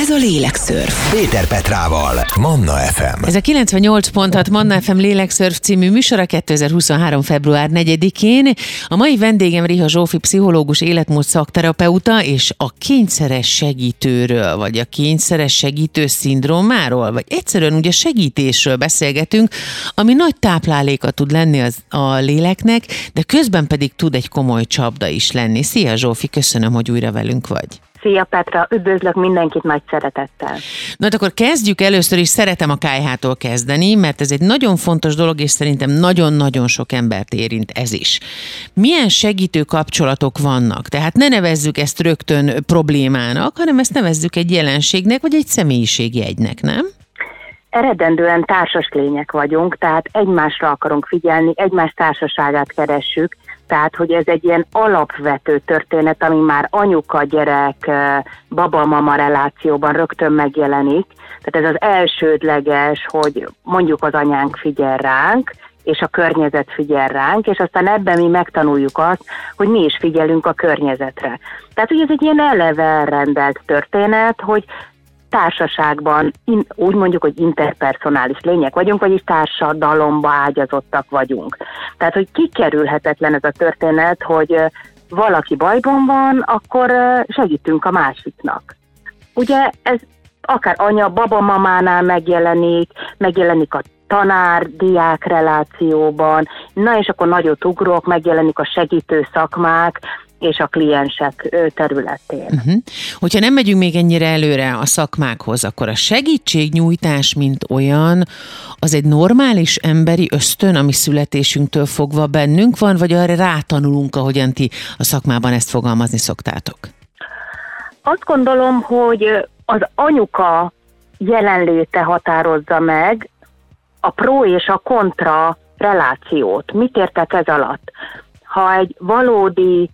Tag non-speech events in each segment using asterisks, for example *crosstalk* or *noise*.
Ez a Lélekszörf. Péter Petrával, Manna FM. Ez a 98.6 Manna FM Lélekszörf című műsora 2023. február 4-én. A mai vendégem Riha Zsófi, pszichológus, életmód szakterapeuta, és a kényszeres segítőről, vagy a kényszeres segítő szindrómáról, vagy egyszerűen ugye segítésről beszélgetünk, ami nagy tápláléka tud lenni az, a léleknek, de közben pedig tud egy komoly csapda is lenni. Szia Zsófi, köszönöm, hogy újra velünk vagy. Szia Petra, üdvözlök mindenkit nagy szeretettel. Na hát akkor kezdjük először is, szeretem a kájhától kezdeni, mert ez egy nagyon fontos dolog, és szerintem nagyon-nagyon sok embert érint ez is. Milyen segítő kapcsolatok vannak? Tehát ne nevezzük ezt rögtön problémának, hanem ezt nevezzük egy jelenségnek, vagy egy személyiségjegynek, nem? Eredendően társas lények vagyunk, tehát egymásra akarunk figyelni, egymás társaságát keressük, tehát, hogy ez egy ilyen alapvető történet, ami már anyuka-gyerek, baba-mama relációban rögtön megjelenik. Tehát ez az elsődleges, hogy mondjuk az anyánk figyel ránk, és a környezet figyel ránk, és aztán ebben mi megtanuljuk azt, hogy mi is figyelünk a környezetre. Tehát, hogy ez egy ilyen eleve elrendelt történet, hogy társaságban, in, úgy mondjuk, hogy interpersonális lények vagyunk, vagyis társadalomba ágyazottak vagyunk. Tehát, hogy kikerülhetetlen ez a történet, hogy valaki bajban van, akkor segítünk a másiknak. Ugye ez akár anya, baba mamánál megjelenik, megjelenik a tanár-diák relációban, na és akkor nagyot ugrok, megjelenik a segítő szakmák, és a kliensek területén. Uh-huh. Hogyha nem megyünk még ennyire előre a szakmákhoz, akkor a segítségnyújtás, mint olyan, az egy normális emberi ösztön, ami születésünktől fogva bennünk van, vagy arra rátanulunk, ahogyan ti a szakmában ezt fogalmazni szoktátok? Azt gondolom, hogy az anyuka jelenléte határozza meg a pro és a kontra relációt. Mit értek ez alatt? Ha egy valódi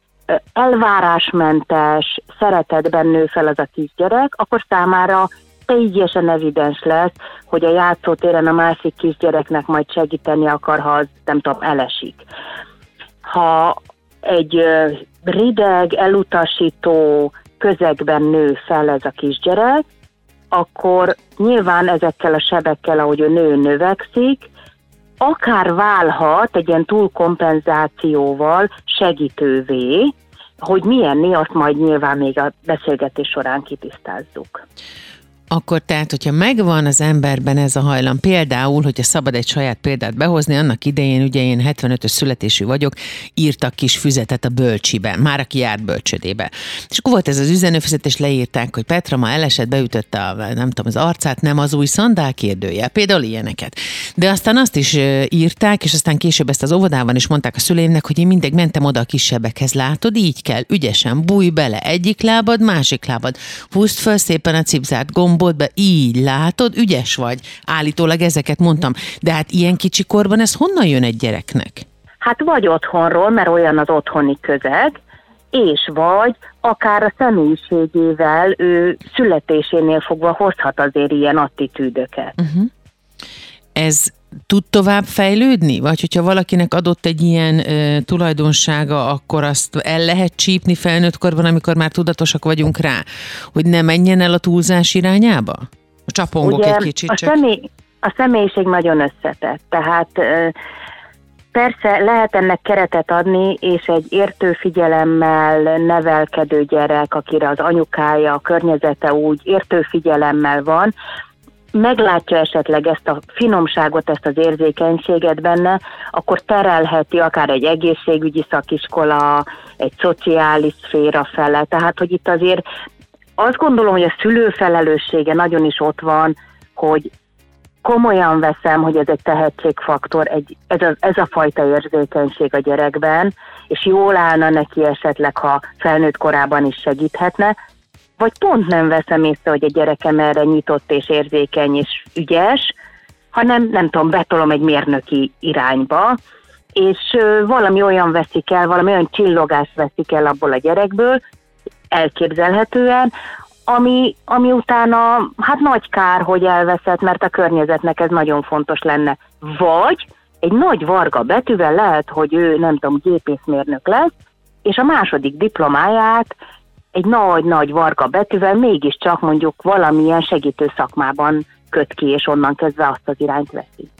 elvárásmentes, szeretetben nő fel az a kisgyerek, akkor számára teljesen evidens lesz, hogy a játszótéren a másik kisgyereknek majd segíteni akar, ha az nem tudom, elesik. Ha egy rideg, elutasító közegben nő fel ez a kisgyerek, akkor nyilván ezekkel a sebekkel, ahogy a nő növekszik, akár válhat egy ilyen túlkompenzációval segítővé, hogy milyen mi, azt majd nyilván még a beszélgetés során kitisztázzuk. Akkor tehát, hogyha megvan az emberben ez a hajlam, például, hogyha szabad egy saját példát behozni, annak idején, ugye én 75-ös születésű vagyok, írtak kis füzetet a bölcsiben, már aki járt bölcsödébe. És akkor volt ez az üzenőfüzet, és leírták, hogy Petra ma elesett, beütötte a, nem tudom, az arcát, nem az új szandál kérdője, például ilyeneket. De aztán azt is írták, és aztán később ezt az óvodában is mondták a szüleimnek, hogy én mindig mentem oda a kisebbekhez, látod, így kell, ügyesen, bújj bele, egyik lábad, másik lábad, húzd föl szépen a cipzárt, gomb be, így látod, ügyes vagy. Állítólag ezeket mondtam. De hát ilyen kicsi korban ez honnan jön egy gyereknek? Hát vagy otthonról, mert olyan az otthoni közeg, és vagy akár a személyiségével ő születésénél fogva hozhat azért ilyen attitűdöket. Uh-huh. Ez tud tovább fejlődni? Vagy hogyha valakinek adott egy ilyen ö, tulajdonsága, akkor azt el lehet csípni felnőtt korban, amikor már tudatosak vagyunk rá, hogy ne menjen el a túlzás irányába? Csapongok Ugye, egy kicsit. A, csak. Személy, a személyiség nagyon összetett, tehát ö, Persze lehet ennek keretet adni, és egy értő figyelemmel nevelkedő gyerek, akire az anyukája, a környezete úgy értő figyelemmel van, meglátja esetleg ezt a finomságot, ezt az érzékenységet benne, akkor terelheti akár egy egészségügyi szakiskola, egy szociális szféra fele. Tehát, hogy itt azért azt gondolom, hogy a szülő felelőssége nagyon is ott van, hogy komolyan veszem, hogy ez egy tehetségfaktor, egy, ez, a, ez a fajta érzékenység a gyerekben, és jól állna neki esetleg, ha felnőtt korában is segíthetne, vagy pont nem veszem észre, hogy a gyerekem erre nyitott és érzékeny és ügyes, hanem nem tudom, betolom egy mérnöki irányba, és valami olyan veszik el, valami olyan csillogást veszik el abból a gyerekből, elképzelhetően, ami, ami utána, hát nagy kár, hogy elveszett, mert a környezetnek ez nagyon fontos lenne. Vagy egy nagy varga betűvel lehet, hogy ő, nem tudom, gépészmérnök lesz, és a második diplomáját egy nagy-nagy varga betűvel mégiscsak mondjuk valamilyen segítő szakmában köt ki, és onnan kezdve azt az irányt veszi.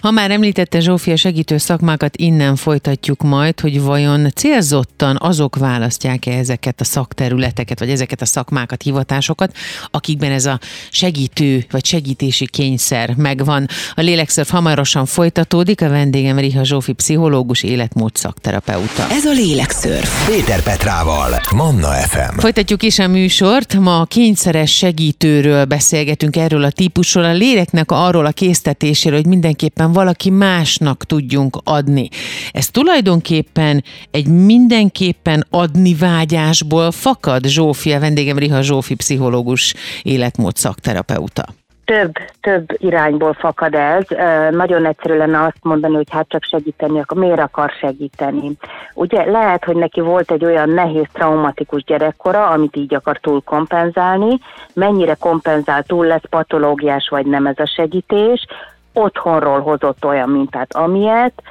Ha már említette Zsófia segítő szakmákat, innen folytatjuk majd, hogy vajon célzottan azok választják-e ezeket a szakterületeket, vagy ezeket a szakmákat, hivatásokat, akikben ez a segítő vagy segítési kényszer megvan. A lélekszörf hamarosan folytatódik, a vendégem Riha Zsófi pszichológus, életmód szakterapeuta. Ez a lélekszörf. Péter Petrával, Manna FM. Folytatjuk is a műsort, ma a kényszeres segítőről beszélgetünk erről a típusról, a léleknek arról a késztetéséről, hogy mindenképpen valaki másnak tudjunk adni. Ez tulajdonképpen egy mindenképpen adni vágyásból fakad Zsófia, vendégem Riha Zsófi, pszichológus, életmód szakterapeuta több, több irányból fakad ez. Nagyon egyszerű lenne azt mondani, hogy hát csak segíteni, akkor miért akar segíteni? Ugye lehet, hogy neki volt egy olyan nehéz, traumatikus gyerekkora, amit így akar túl kompenzálni. Mennyire kompenzál túl, lesz patológiás vagy nem ez a segítés. Otthonról hozott olyan mintát, amilyet.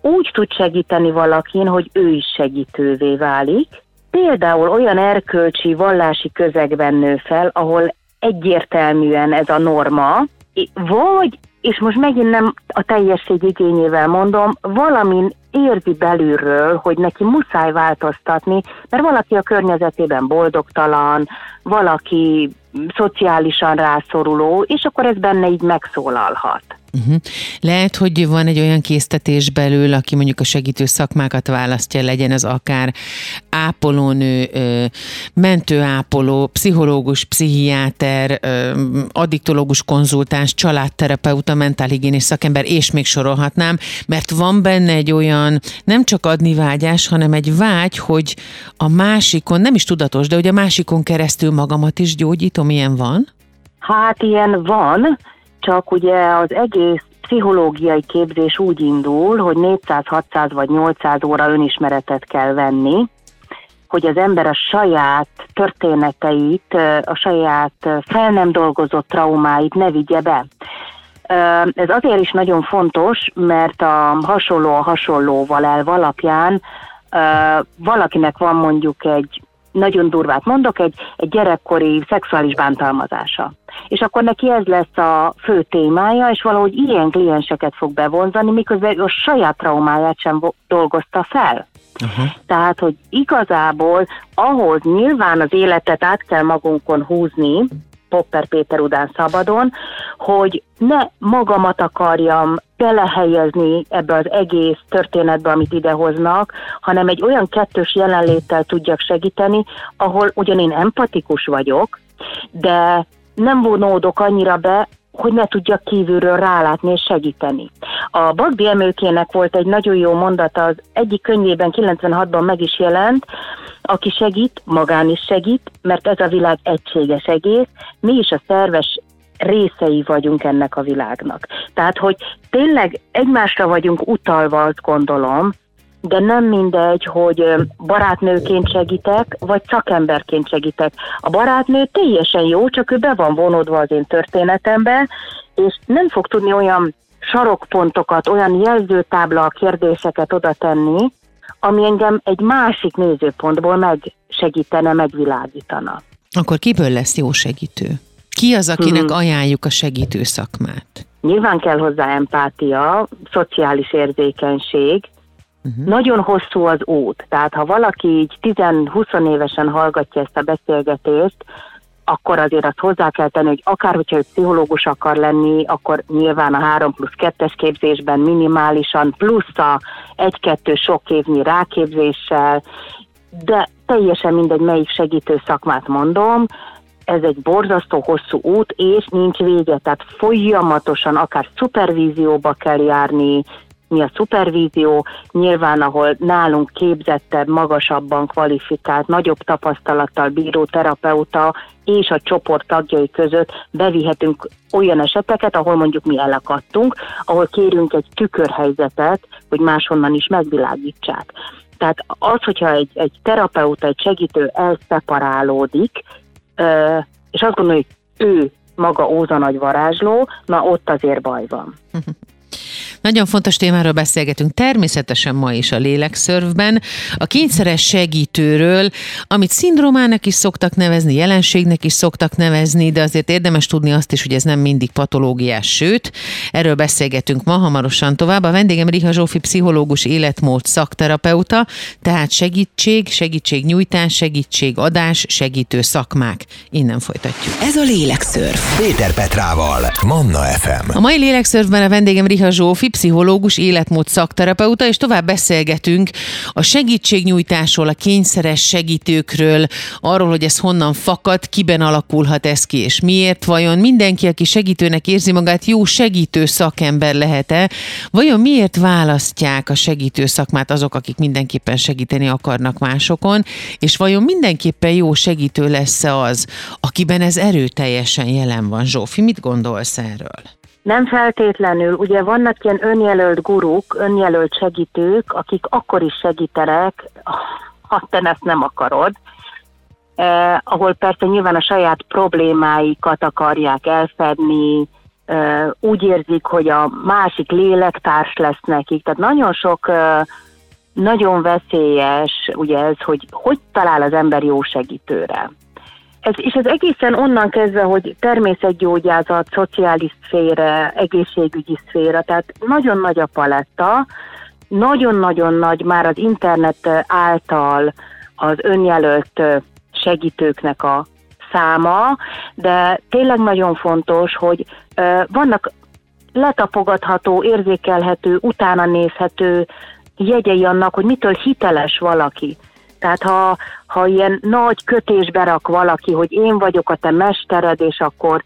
Úgy tud segíteni valakin, hogy ő is segítővé válik, például olyan erkölcsi, vallási közegben nő fel, ahol egyértelműen ez a norma, vagy, és most megint nem a teljesség igényével mondom, valamin érzi belülről, hogy neki muszáj változtatni, mert valaki a környezetében boldogtalan, valaki szociálisan rászoruló, és akkor ez benne így megszólalhat. Uh-huh. Lehet, hogy van egy olyan késztetés belül, aki mondjuk a segítő szakmákat választja, legyen az akár ápolónő, mentőápoló, pszichológus, pszichiáter, addiktológus konzultáns, családterapeuta, mentálhigiénés szakember, és még sorolhatnám, mert van benne egy olyan nem csak adni vágyás, hanem egy vágy, hogy a másikon, nem is tudatos, de hogy a másikon keresztül magamat is gyógyítom, ilyen van? Hát ilyen van, csak ugye az egész pszichológiai képzés úgy indul, hogy 400, 600 vagy 800 óra önismeretet kell venni, hogy az ember a saját történeteit, a saját fel nem dolgozott traumáit ne vigye be. Ez azért is nagyon fontos, mert a hasonló a hasonlóval el alapján valakinek van mondjuk egy nagyon durvát mondok, egy, egy gyerekkori szexuális bántalmazása. És akkor neki ez lesz a fő témája, és valahogy ilyen klienseket fog bevonzani, miközben a saját traumáját sem dolgozta fel. Uh-huh. Tehát, hogy igazából ahhoz nyilván az életet át kell magunkon húzni, Popper Péter udán szabadon, hogy ne magamat akarjam belehelyezni ebbe az egész történetbe, amit idehoznak, hanem egy olyan kettős jelenléttel tudjak segíteni, ahol ugyan én empatikus vagyok, de nem vonódok annyira be, hogy ne tudjak kívülről rálátni és segíteni. A Bagdi Emőkének volt egy nagyon jó mondata, az egyik könyvében 96-ban meg is jelent, aki segít, magán is segít, mert ez a világ egységes egész, mi is a szerves részei vagyunk ennek a világnak. Tehát, hogy tényleg egymásra vagyunk utalva, azt gondolom, de nem mindegy, hogy barátnőként segítek, vagy szakemberként segítek. A barátnő teljesen jó, csak ő be van vonódva az én történetembe, és nem fog tudni olyan sarokpontokat, olyan jelzőtábla kérdéseket oda tenni, ami engem egy másik nézőpontból megsegítene, megvilágítana. Akkor kiből lesz jó segítő? Ki az, akinek hmm. ajánljuk a segítő szakmát? Nyilván kell hozzá empátia, szociális érzékenység, Uh-huh. Nagyon hosszú az út, tehát ha valaki így 10-20 évesen hallgatja ezt a beszélgetést, akkor azért azt hozzá kell tenni, hogy akár hogyha ő pszichológus akar lenni, akkor nyilván a 3 plusz 2-es képzésben minimálisan, plusz a 1-2 sok évnyi ráképzéssel, de teljesen mindegy, melyik segítő szakmát mondom, ez egy borzasztó hosszú út, és nincs vége, tehát folyamatosan akár szupervízióba kell járni, mi a szupervízió, nyilván ahol nálunk képzettebb, magasabban kvalifikált, nagyobb tapasztalattal bíró terapeuta és a csoport tagjai között bevihetünk olyan eseteket, ahol mondjuk mi elakadtunk, ahol kérünk egy tükörhelyzetet, hogy máshonnan is megvilágítsák. Tehát az, hogyha egy, egy terapeuta, egy segítő elszeparálódik, és azt gondolja, hogy ő maga óza nagy varázsló, na ott azért baj van. *laughs* Nagyon fontos témáról beszélgetünk, természetesen ma is a lélekszörvben, a kényszeres segítőről, amit szindrómának is szoktak nevezni, jelenségnek is szoktak nevezni, de azért érdemes tudni azt is, hogy ez nem mindig patológiás, sőt, erről beszélgetünk ma hamarosan tovább. A vendégem Riha Zsófi, pszichológus, életmód szakterapeuta, tehát segítség, segítségnyújtás, segítségadás, segítő szakmák. Innen folytatjuk. Ez a lélekszörf. Péter Petrával, Manna FM. A mai lélekszörfben a vendégem Riha Zsófi, pszichológus, életmód szakterapeuta, és tovább beszélgetünk a segítségnyújtásról, a kényszeres segítőkről, arról, hogy ez honnan fakad, kiben alakulhat ez ki, és miért vajon mindenki, aki segítőnek érzi magát, jó segítő szakember lehet-e, vajon miért választják a segítő szakmát azok, akik mindenképpen segíteni akarnak másokon, és vajon mindenképpen jó segítő lesz-e az, akiben ez erőteljesen jelen van. Zsófi, mit gondolsz erről? Nem feltétlenül. Ugye vannak ilyen önjelölt guruk, önjelölt segítők, akik akkor is segítenek, ha te ezt nem akarod, eh, ahol persze nyilván a saját problémáikat akarják elfedni, eh, úgy érzik, hogy a másik lélektárs lesz nekik. Tehát nagyon sok, eh, nagyon veszélyes ugye ez, hogy hogy talál az ember jó segítőre. Ez, és ez egészen onnan kezdve, hogy természetgyógyászat, szociális szféra, egészségügyi szféra, tehát nagyon nagy a paletta, nagyon-nagyon nagy már az internet által az önjelölt segítőknek a száma, de tényleg nagyon fontos, hogy vannak letapogatható, érzékelhető, utána nézhető jegyei annak, hogy mitől hiteles valaki. Tehát ha, ha ilyen nagy kötésbe rak valaki, hogy én vagyok a te mestered, és akkor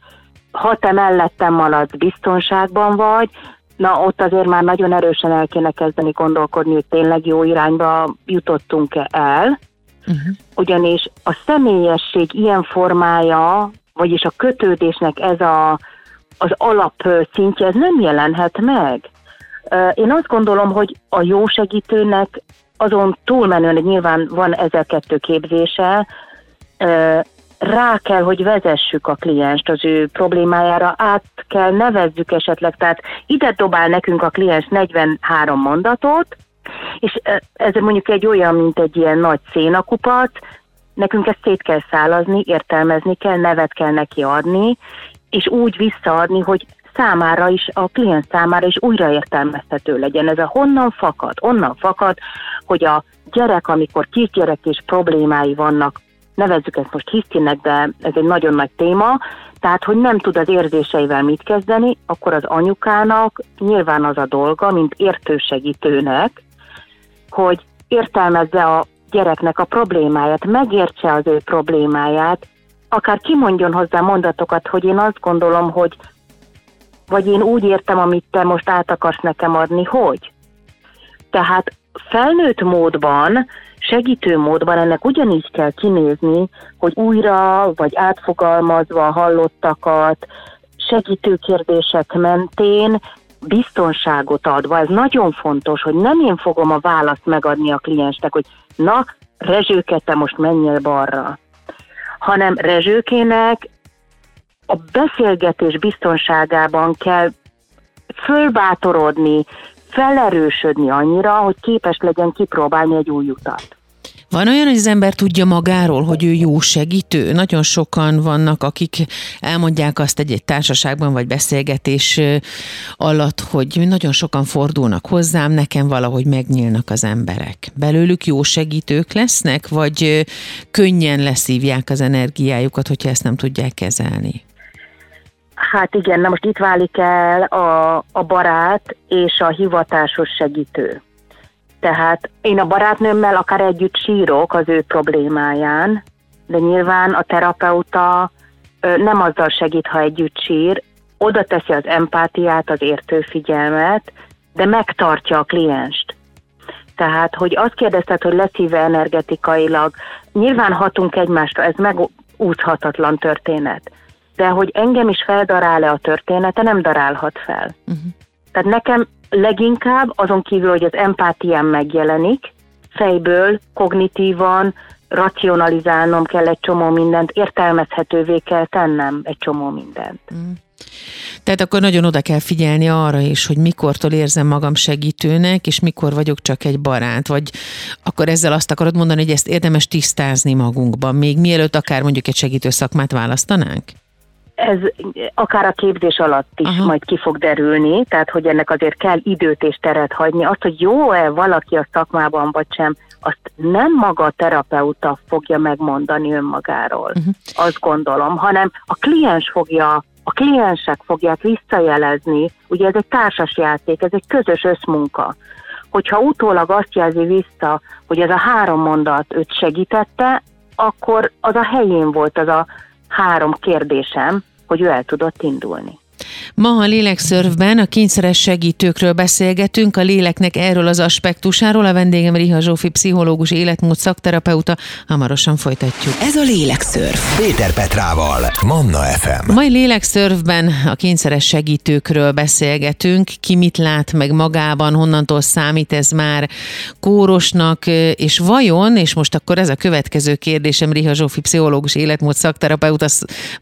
ha te mellettem maradsz, biztonságban vagy, na ott azért már nagyon erősen el kéne kezdeni gondolkodni, hogy tényleg jó irányba jutottunk-e el. Uh-huh. Ugyanis a személyesség ilyen formája, vagyis a kötődésnek ez a, az alapszintje, ez nem jelenhet meg. Én azt gondolom, hogy a jó segítőnek azon túlmenően, hogy nyilván van ezzel kettő képzése, rá kell, hogy vezessük a klienst az ő problémájára, át kell nevezzük esetleg, tehát ide dobál nekünk a kliens 43 mondatot, és ez mondjuk egy olyan, mint egy ilyen nagy szénakupat, nekünk ezt szét kell szálazni, értelmezni kell, nevet kell neki adni, és úgy visszaadni, hogy számára is, a kliens számára is újraértelmezhető legyen. Ez a honnan fakad? Onnan fakad, hogy a gyerek, amikor kisgyerek és problémái vannak, nevezzük ezt most hisztinek, de ez egy nagyon nagy téma, tehát, hogy nem tud az érzéseivel mit kezdeni, akkor az anyukának nyilván az a dolga, mint értősegítőnek, hogy értelmezze a gyereknek a problémáját, megértse az ő problémáját, akár kimondjon hozzá mondatokat, hogy én azt gondolom, hogy vagy én úgy értem, amit te most át akarsz nekem adni, hogy? Tehát felnőtt módban, segítő módban ennek ugyanígy kell kinézni, hogy újra vagy átfogalmazva hallottakat, segítő kérdések mentén biztonságot adva. Ez nagyon fontos, hogy nem én fogom a választ megadni a kliensnek, hogy na, Rezsőke, te most menjél balra. Hanem Rezsőkének a beszélgetés biztonságában kell fölbátorodni, felerősödni annyira, hogy képes legyen kipróbálni egy új utat. Van olyan, hogy az ember tudja magáról, hogy ő jó segítő? Nagyon sokan vannak, akik elmondják azt egy-egy társaságban vagy beszélgetés alatt, hogy nagyon sokan fordulnak hozzám, nekem valahogy megnyílnak az emberek. Belőlük jó segítők lesznek, vagy könnyen leszívják az energiájukat, hogyha ezt nem tudják kezelni? Hát igen, na most itt válik el a, a barát és a hivatásos segítő. Tehát én a barátnőmmel akár együtt sírok az ő problémáján, de nyilván a terapeuta nem azzal segít, ha együtt sír, oda teszi az empátiát, az értőfigyelmet, de megtartja a klienst. Tehát, hogy azt kérdezted, hogy leszíve energetikailag, nyilván hatunk egymásra, ez megúszhatatlan történet de hogy engem is feldarál-e a története, nem darálhat fel. Uh-huh. Tehát nekem leginkább azon kívül, hogy az empátiám megjelenik, fejből, kognitívan, racionalizálnom kell egy csomó mindent, értelmezhetővé kell tennem egy csomó mindent. Uh-huh. Tehát akkor nagyon oda kell figyelni arra is, hogy mikortól érzem magam segítőnek, és mikor vagyok csak egy barát, vagy akkor ezzel azt akarod mondani, hogy ezt érdemes tisztázni magunkban, még mielőtt akár mondjuk egy segítő szakmát választanánk? Ez akár a képzés alatt is Aha. majd ki fog derülni, tehát hogy ennek azért kell időt és teret hagyni. Azt, hogy jó-e valaki a szakmában vagy sem, azt nem maga a terapeuta fogja megmondani önmagáról, uh-huh. azt gondolom, hanem a kliens fogja, a kliensek fogják visszajelezni, ugye ez egy társas játék, ez egy közös összmunka. Hogyha utólag azt jelzi vissza, hogy ez a három mondat őt segítette, akkor az a helyén volt az a három kérdésem, hogy ő el tudott indulni. Ma a lélekszörfben a kényszeres segítőkről beszélgetünk, a léleknek erről az aspektusáról. A vendégem Riha Zsófi, pszichológus, életmód szakterapeuta. Hamarosan folytatjuk. Ez a lélekszörf. Péter Petrával, Manna FM. Mai lélekszörfben a kényszeres segítőkről beszélgetünk. Ki mit lát meg magában, honnantól számít ez már kórosnak, és vajon, és most akkor ez a következő kérdésem Riha Zsófi, pszichológus, életmód szakterapeuta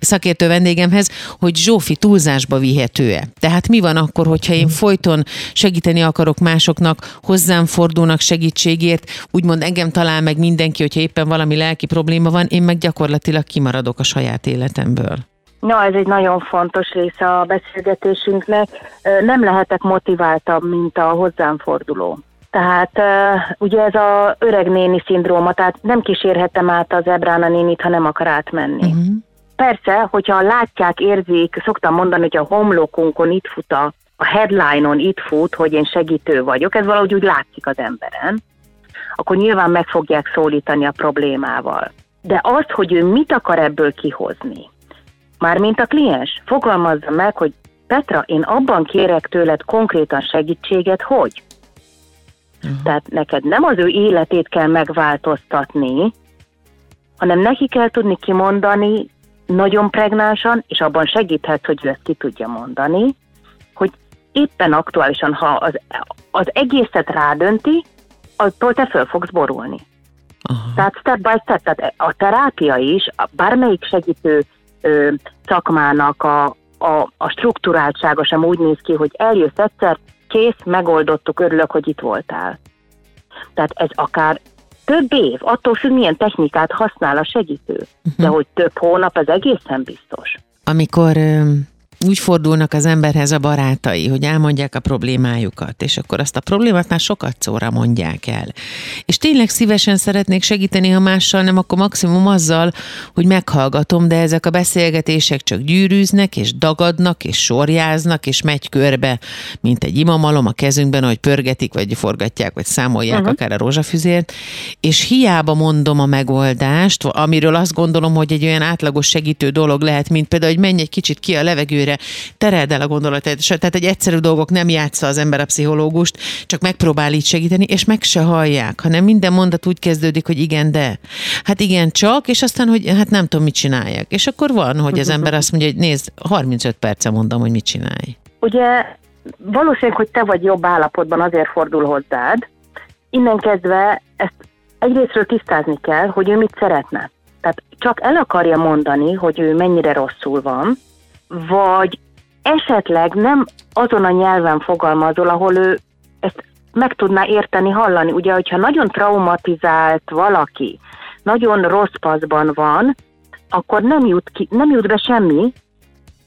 szakértő vendégemhez, hogy Zsófi túlzásba vihet elérhető-e. Tehát mi van akkor, hogyha én folyton segíteni akarok másoknak, hozzám fordulnak segítségért, úgymond engem talál meg mindenki, hogyha éppen valami lelki probléma van, én meg gyakorlatilag kimaradok a saját életemből. Na, ez egy nagyon fontos része a beszélgetésünknek. Nem lehetek motiváltabb, mint a hozzám forduló. Tehát ugye ez a öreg néni szindróma, tehát nem kísérhetem át az Ebrána nénit, ha nem akar átmenni. Uh-huh. Persze, hogyha látják, érzik, szoktam mondani, hogy a homlokunkon itt fut a, a headline-on itt fut, hogy én segítő vagyok, ez valahogy úgy látszik az emberen, akkor nyilván meg fogják szólítani a problémával. De azt, hogy ő mit akar ebből kihozni, mármint a kliens, fogalmazza meg, hogy Petra, én abban kérek tőled konkrétan segítséget, hogy? Uh-huh. Tehát neked nem az ő életét kell megváltoztatni, hanem neki kell tudni kimondani, nagyon pregnánsan, és abban segíthetsz, hogy ő ezt ki tudja mondani, hogy éppen aktuálisan, ha az, az egészet rádönti, attól te föl fogsz borulni. Aha. Tehát step by step, tehát a terápia is, bármelyik segítő ö, szakmának a, a, a struktúráltsága sem úgy néz ki, hogy eljössz egyszer, kész, megoldottuk, örülök, hogy itt voltál. Tehát ez akár több év, attól függ, milyen technikát használ a segítő. De hogy több hónap, ez egészen biztos. Amikor úgy fordulnak az emberhez a barátai, hogy elmondják a problémájukat, és akkor azt a problémát már sokat szóra mondják el. És tényleg szívesen szeretnék segíteni, ha mással nem, akkor maximum azzal, hogy meghallgatom, de ezek a beszélgetések csak gyűrűznek, és dagadnak, és sorjáznak, és megy körbe, mint egy imamalom a kezünkben, hogy pörgetik, vagy forgatják, vagy számolják uh-huh. akár a rózsafüzért, és hiába mondom a megoldást, amiről azt gondolom, hogy egy olyan átlagos segítő dolog lehet, mint például, hogy menj egy kicsit ki a levegőre, tereld el a gondolatát. Tehát egy egyszerű dolgok nem játsza az ember a pszichológust, csak megpróbál így segíteni, és meg se hallják, hanem minden mondat úgy kezdődik, hogy igen, de. Hát igen, csak, és aztán, hogy hát nem tudom, mit csinálják. És akkor van, hogy az ember azt mondja, hogy nézd, 35 perce mondom, hogy mit csinálj. Ugye valószínűleg, hogy te vagy jobb állapotban, azért fordul hozzád. Innen kezdve ezt egyrésztről tisztázni kell, hogy ő mit szeretne. Tehát csak el akarja mondani, hogy ő mennyire rosszul van, vagy esetleg nem azon a nyelven fogalmazol, ahol ő ezt meg tudná érteni, hallani. Ugye, hogyha nagyon traumatizált valaki, nagyon rossz paszban van, akkor nem jut, ki, nem jut be semmi,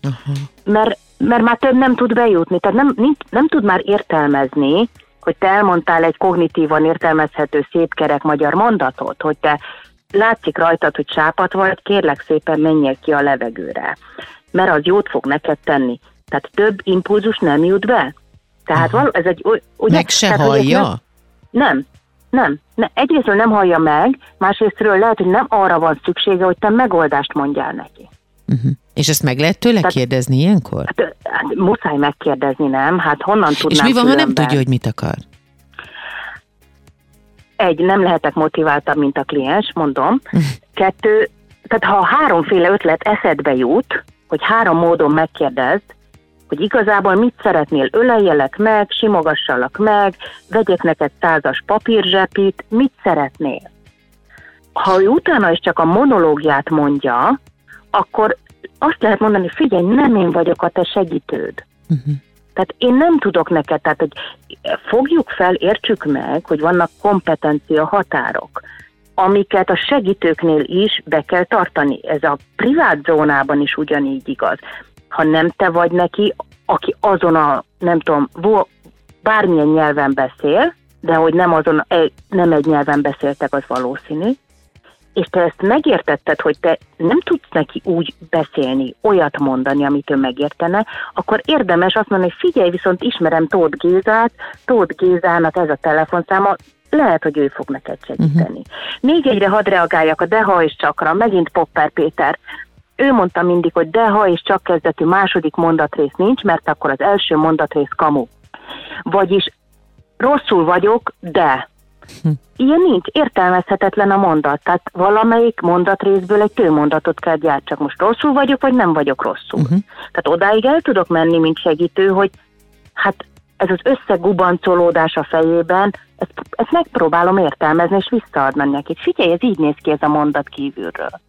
uh-huh. mert, mert már több nem tud bejutni. Tehát nem, nem, nem tud már értelmezni, hogy te elmondtál egy kognitívan értelmezhető szép kerek magyar mondatot, hogy te látszik rajtad, hogy sápat vagy, kérlek szépen menjél ki a levegőre mert az jót fog neked tenni. Tehát több impulzus nem jut be. Tehát való, ez egy... Ugye, meg se tehát, hallja? Nem, nem, nem. ne, egyrésztről nem hallja meg, másrésztről lehet, hogy nem arra van szüksége, hogy te megoldást mondjál neki. Uh-huh. És ezt meg lehet tőle Tehát, kérdezni ilyenkor? Hát, hát muszáj megkérdezni, nem? Hát honnan tudnám És mi van, ha nem tudja, hogy mit akar? Egy, nem lehetek motiváltabb, mint a kliens, mondom. Uh-huh. Kettő, tehát ha háromféle ötlet eszedbe jut, hogy három módon megkérdezd, hogy igazából mit szeretnél, öleljelek meg, simogassalak meg, vegyek neked százas papírzsepit, mit szeretnél. Ha ő utána is csak a monológiát mondja, akkor azt lehet mondani, figyelj, nem én vagyok a te segítőd. Uh-huh. Tehát én nem tudok neked, tehát hogy fogjuk fel, értsük meg, hogy vannak kompetencia határok, amiket a segítőknél is be kell tartani. Ez a privát zónában is ugyanígy igaz. Ha nem te vagy neki, aki azon a, nem tudom, bármilyen nyelven beszél, de hogy nem, azon, nem egy nyelven beszéltek, az valószínű, és te ezt megértetted, hogy te nem tudsz neki úgy beszélni, olyat mondani, amit ő megértene, akkor érdemes azt mondani, hogy figyelj, viszont ismerem Tóth Gézát, Tóth Gézának ez a telefonszáma, lehet, hogy ő fog neked segíteni. Uh-huh. Még egyre hadd reagáljak a deha és csakra, megint Popper Péter. Ő mondta mindig, hogy deha és csak kezdetű második mondatrész nincs, mert akkor az első mondatrész kamu. Vagyis rosszul vagyok, de Hm. Ilyen nincs, értelmezhetetlen a mondat. Tehát valamelyik mondatrészből egy tőmondatot kell gyártsak. Most rosszul vagyok, vagy nem vagyok rosszul. Uh-huh. Tehát odáig el tudok menni, mint segítő, hogy hát ez az összegubancolódás a fejében, ezt, ezt megpróbálom értelmezni, és visszaadni neki. Figyelj, ez így néz ki ez a mondat kívülről.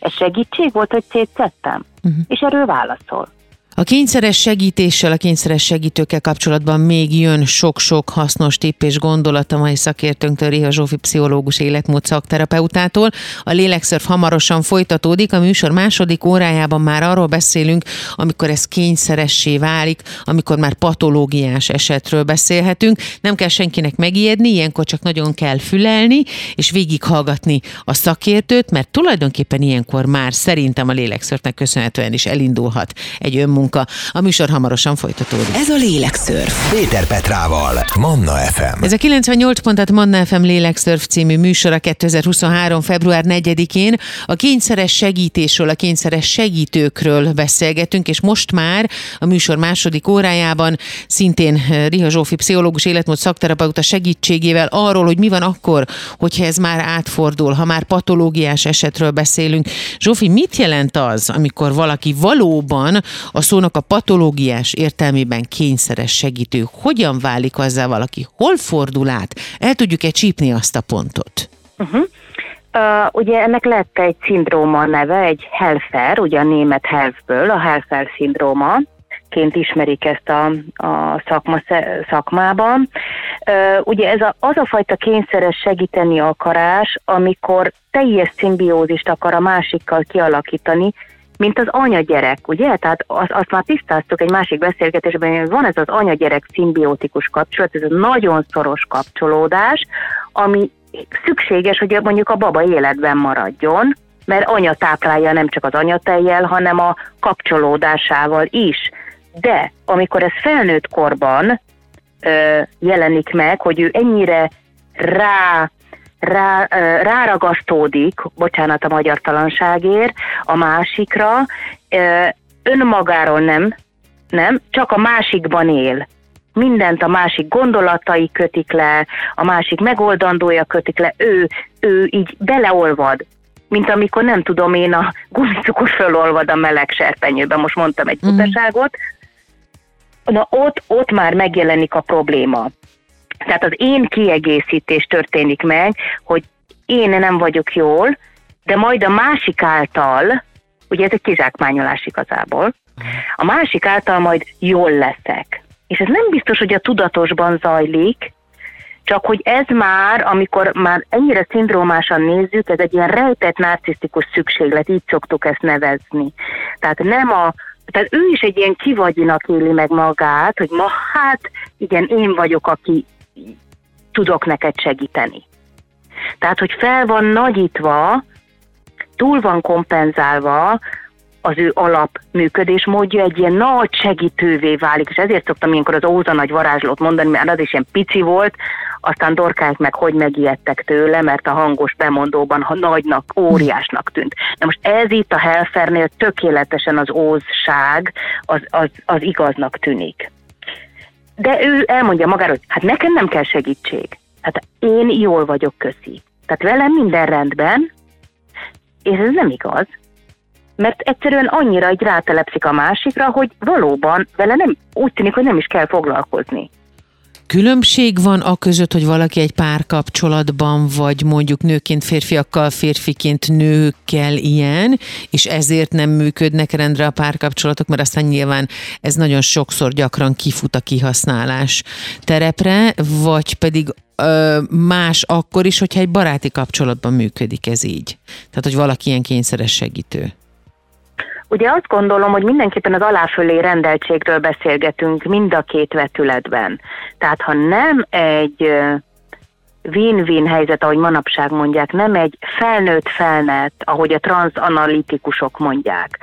Ez segítség volt, hogy szétszettem? Uh-huh. És erről válaszol. A kényszeres segítéssel, a kényszeres segítőkkel kapcsolatban még jön sok-sok hasznos tipp és gondolat a mai szakértőnktől, Réha Zsófi pszichológus életmód szakterapeutától. A lélekszörf hamarosan folytatódik, a műsor második órájában már arról beszélünk, amikor ez kényszeressé válik, amikor már patológiás esetről beszélhetünk. Nem kell senkinek megijedni, ilyenkor csak nagyon kell fülelni, és végighallgatni a szakértőt, mert tulajdonképpen ilyenkor már szerintem a lélekszörfnek köszönhetően is elindulhat egy önmunka munka. A műsor hamarosan folytatódik. Ez a Lélekszörf. Péter Petrával, Manna FM. Ez a 98 pontat Manna FM Lélekszörf című műsora 2023. február 4-én. A kényszeres segítésről, a kényszeres segítőkről beszélgetünk, és most már a műsor második órájában szintén eh, Riha Zsófi pszichológus életmód szakterapeuta segítségével arról, hogy mi van akkor, hogyha ez már átfordul, ha már patológiás esetről beszélünk. Zsófi, mit jelent az, amikor valaki valóban a szó szónak a patológiás értelmében kényszeres segítő hogyan válik azzá valaki? Hol fordul át? El tudjuk-e csípni azt a pontot? Uh-huh. Uh, ugye ennek lett egy szindróma neve, egy Helfer, ugye a német Helfből, a Helfer szindróma, ként ismerik ezt a, a szakma, szakmában. Ugye ez a, az a fajta kényszeres segíteni akarás, amikor teljes szimbiózist akar a másikkal kialakítani, mint az anya-gyerek, ugye? Tehát azt, azt már tisztáztuk egy másik beszélgetésben, hogy van ez az anya-gyerek szimbiotikus kapcsolat, ez a nagyon szoros kapcsolódás, ami szükséges, hogy mondjuk a baba életben maradjon, mert anya táplálja nem csak az anyatejjel, hanem a kapcsolódásával is. De amikor ez felnőtt korban ö, jelenik meg, hogy ő ennyire rá rá, ráragasztódik, bocsánat a magyar talanságért, a másikra, önmagáról nem, nem, csak a másikban él. Mindent a másik gondolatai kötik le, a másik megoldandója kötik le, ő, ő így beleolvad, mint amikor nem tudom én a gumicukor fölolvad a meleg serpenyőben, most mondtam egy butaságot, mm. na ott, ott már megjelenik a probléma. Tehát az én kiegészítés történik meg, hogy én nem vagyok jól, de majd a másik által, ugye ez egy kizsákmányolás igazából, a másik által majd jól leszek. És ez nem biztos, hogy a tudatosban zajlik, csak hogy ez már, amikor már ennyire szindrómásan nézzük, ez egy ilyen rejtett narcisztikus szükséglet, így szoktuk ezt nevezni. Tehát nem a, tehát ő is egy ilyen kivagyinak éli meg magát, hogy ma hát igen, én vagyok, aki tudok neked segíteni. Tehát, hogy fel van nagyítva, túl van kompenzálva az ő alapműködésmódja egy ilyen nagy segítővé válik, és ezért szoktam ilyenkor az Óza nagy varázslót mondani, mert az is ilyen pici volt, aztán dorkák meg hogy megijedtek tőle, mert a hangos bemondóban ha nagynak, óriásnak tűnt. Na most ez itt a Helfernél tökéletesen az ózság, az, az, az igaznak tűnik de ő elmondja magáról, hogy hát nekem nem kell segítség. Hát én jól vagyok, köszi. Tehát velem minden rendben, és ez nem igaz. Mert egyszerűen annyira egy rátelepszik a másikra, hogy valóban vele nem, úgy tűnik, hogy nem is kell foglalkozni. Különbség van a között, hogy valaki egy párkapcsolatban, vagy mondjuk nőként férfiakkal, férfiként nőkkel ilyen, és ezért nem működnek rendre a párkapcsolatok, mert aztán nyilván ez nagyon sokszor gyakran kifut a kihasználás terepre, vagy pedig más akkor is, hogyha egy baráti kapcsolatban működik ez így. Tehát, hogy valaki ilyen kényszeres segítő. Ugye azt gondolom, hogy mindenképpen az aláfölé rendeltségről beszélgetünk mind a két vetületben. Tehát ha nem egy win-win helyzet, ahogy manapság mondják, nem egy felnőtt felnet, ahogy a transzanalitikusok mondják,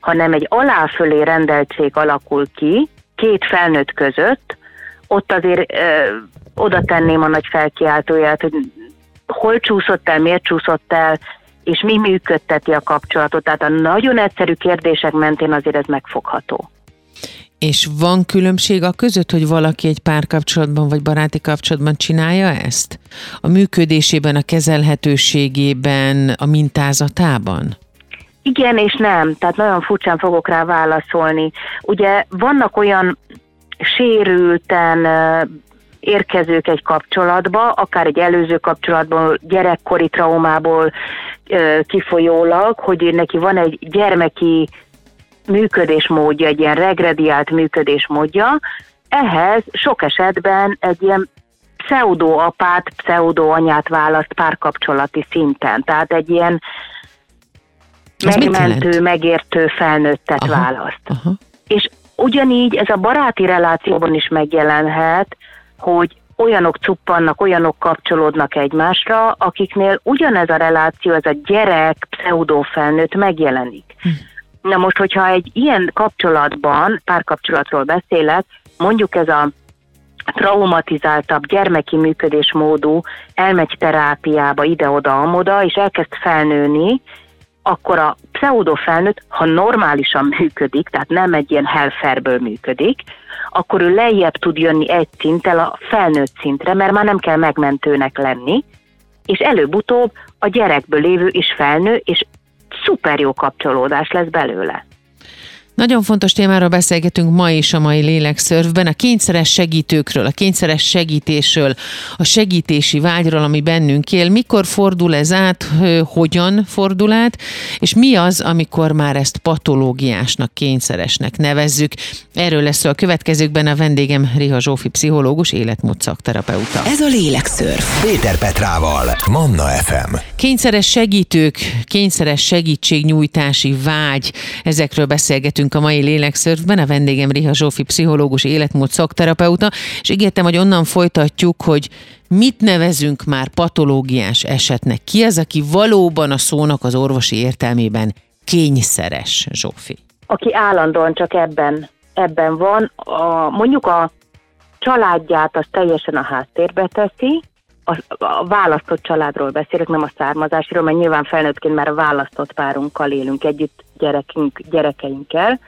hanem egy aláfölé rendeltség alakul ki két felnőtt között, ott azért ö, oda tenném a nagy felkiáltóját, hogy hol csúszott el, miért csúszott el, és mi működteti a kapcsolatot. Tehát a nagyon egyszerű kérdések mentén azért ez megfogható. És van különbség a között, hogy valaki egy párkapcsolatban vagy baráti kapcsolatban csinálja ezt? A működésében, a kezelhetőségében, a mintázatában? Igen és nem, tehát nagyon furcsán fogok rá válaszolni. Ugye vannak olyan sérülten érkezők egy kapcsolatba, akár egy előző kapcsolatból, gyerekkori traumából kifolyólag, hogy neki van egy gyermeki működésmódja, egy ilyen regrediált működésmódja, ehhez sok esetben egy ilyen pseudo-apát, pseudo-anyát választ párkapcsolati szinten. Tehát egy ilyen Ez megmentő, megértő felnőttet aha, választ. Aha. És ugyanígy ez a baráti relációban is megjelenhet, hogy olyanok cuppannak, olyanok kapcsolódnak egymásra, akiknél ugyanez a reláció, ez a gyerek, pseudo-felnőtt megjelenik. Hm. Na most, hogyha egy ilyen kapcsolatban, párkapcsolatról beszélek, mondjuk ez a traumatizáltabb gyermeki működésmódú elmegy terápiába ide-oda-amoda, és elkezd felnőni, akkor a pseudofelnőtt, ha normálisan működik, tehát nem egy ilyen helferből működik, akkor ő lejjebb tud jönni egy szinttel a felnőtt szintre, mert már nem kell megmentőnek lenni, és előbb-utóbb a gyerekből lévő is felnő, és szuper jó kapcsolódás lesz belőle. Nagyon fontos témáról beszélgetünk ma is a mai lélekszörfben, a kényszeres segítőkről, a kényszeres segítésről, a segítési vágyról, ami bennünk él. Mikor fordul ez át, hogyan fordul át, és mi az, amikor már ezt patológiásnak, kényszeresnek nevezzük. Erről lesz a következőkben a vendégem Riha Zsófi, pszichológus, életmód szakterapeuta. Ez a lélekszörf. Péter Petrával, Manna FM. Kényszeres segítők, kényszeres segítségnyújtási vágy, ezekről beszélgetünk beszélgetünk a mai lélekszörfben. A vendégem Riha Zsófi, pszichológus, életmód szakterapeuta, és ígértem, hogy onnan folytatjuk, hogy mit nevezünk már patológiás esetnek. Ki az, aki valóban a szónak az orvosi értelmében kényszeres, Zsófi? Aki állandóan csak ebben, ebben van, a, mondjuk a családját az teljesen a háttérbe teszi, a, a választott családról beszélek, nem a származásról, mert nyilván felnőttként már a választott párunkkal élünk együtt gyerekünk, gyerekeinkkel,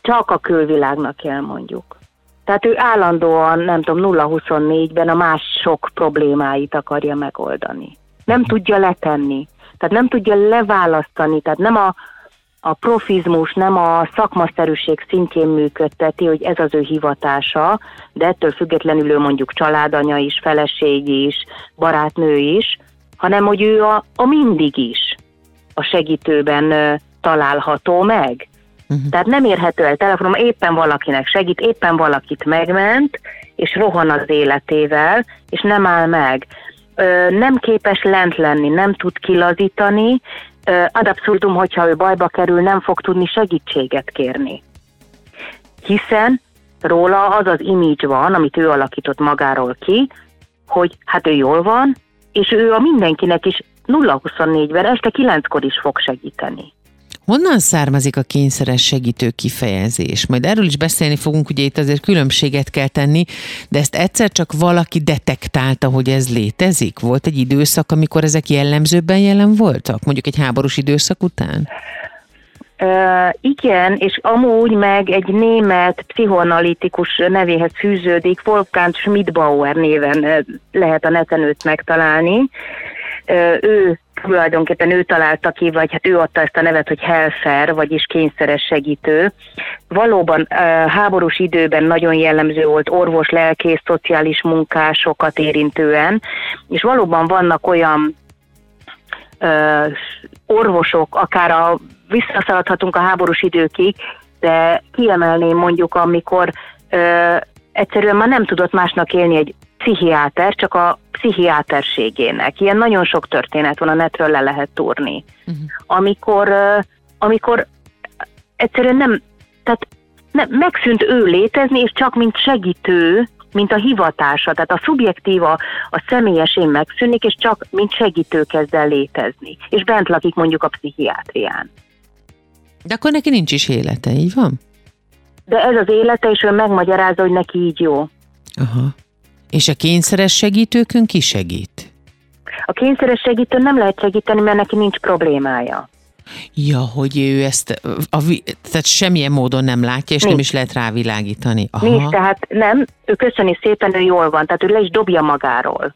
csak a külvilágnak kell mondjuk. Tehát ő állandóan, nem tudom, 0-24-ben a mások problémáit akarja megoldani. Nem tudja letenni, tehát nem tudja leválasztani, tehát nem a, a profizmus nem a szakmaszerűség szintjén működteti, hogy ez az ő hivatása, de ettől függetlenül ő mondjuk családanya is, feleség is, barátnő is, hanem hogy ő a, a mindig is a segítőben található meg. Uh-huh. Tehát nem érhető el telefonom, éppen valakinek segít, éppen valakit megment, és rohan az életével, és nem áll meg. Ö, nem képes lent lenni, nem tud kilazítani, ad abszurdum, hogyha ő bajba kerül, nem fog tudni segítséget kérni. Hiszen róla az az image van, amit ő alakított magáról ki, hogy hát ő jól van, és ő a mindenkinek is 0-24-ben este 9-kor is fog segíteni. Honnan származik a kényszeres segítő kifejezés? Majd erről is beszélni fogunk, ugye itt azért különbséget kell tenni, de ezt egyszer csak valaki detektálta, hogy ez létezik? Volt egy időszak, amikor ezek jellemzőbben jelen voltak? Mondjuk egy háborús időszak után? Uh, igen, és amúgy meg egy német pszichoanalitikus nevéhez fűződik, Wolfgang Schmidbauer néven lehet a neten őt megtalálni. Uh, ő tulajdonképpen ő találta ki, vagy hát ő adta ezt a nevet, hogy helfer, vagyis kényszeres segítő. Valóban háborús időben nagyon jellemző volt orvos, lelkész, szociális munkásokat érintően, és valóban vannak olyan orvosok, akár a, visszaszaladhatunk a háborús időkig, de kiemelném mondjuk, amikor ö, egyszerűen már nem tudott másnak élni egy pszichiáter, csak a pszichiáterségének. Ilyen nagyon sok történet van, a netről le lehet túrni. Uh-huh. Amikor, amikor egyszerűen nem, tehát ne, megszűnt ő létezni, és csak mint segítő, mint a hivatása, tehát a szubjektíva, a személyes én megszűnik, és csak mint segítő kezd el létezni. És bent lakik mondjuk a pszichiátrián. De akkor neki nincs is élete, így van? De ez az élete, és ő megmagyarázza, hogy neki így jó. Aha. És a kényszeres segítőkön ki segít? A kényszeres segítő nem lehet segíteni, mert neki nincs problémája. Ja, hogy ő ezt a, tehát semmilyen módon nem látja, és nincs. nem is lehet rávilágítani. Aha. Nincs, tehát nem, ő köszöni szépen, ő jól van, tehát ő le is dobja magáról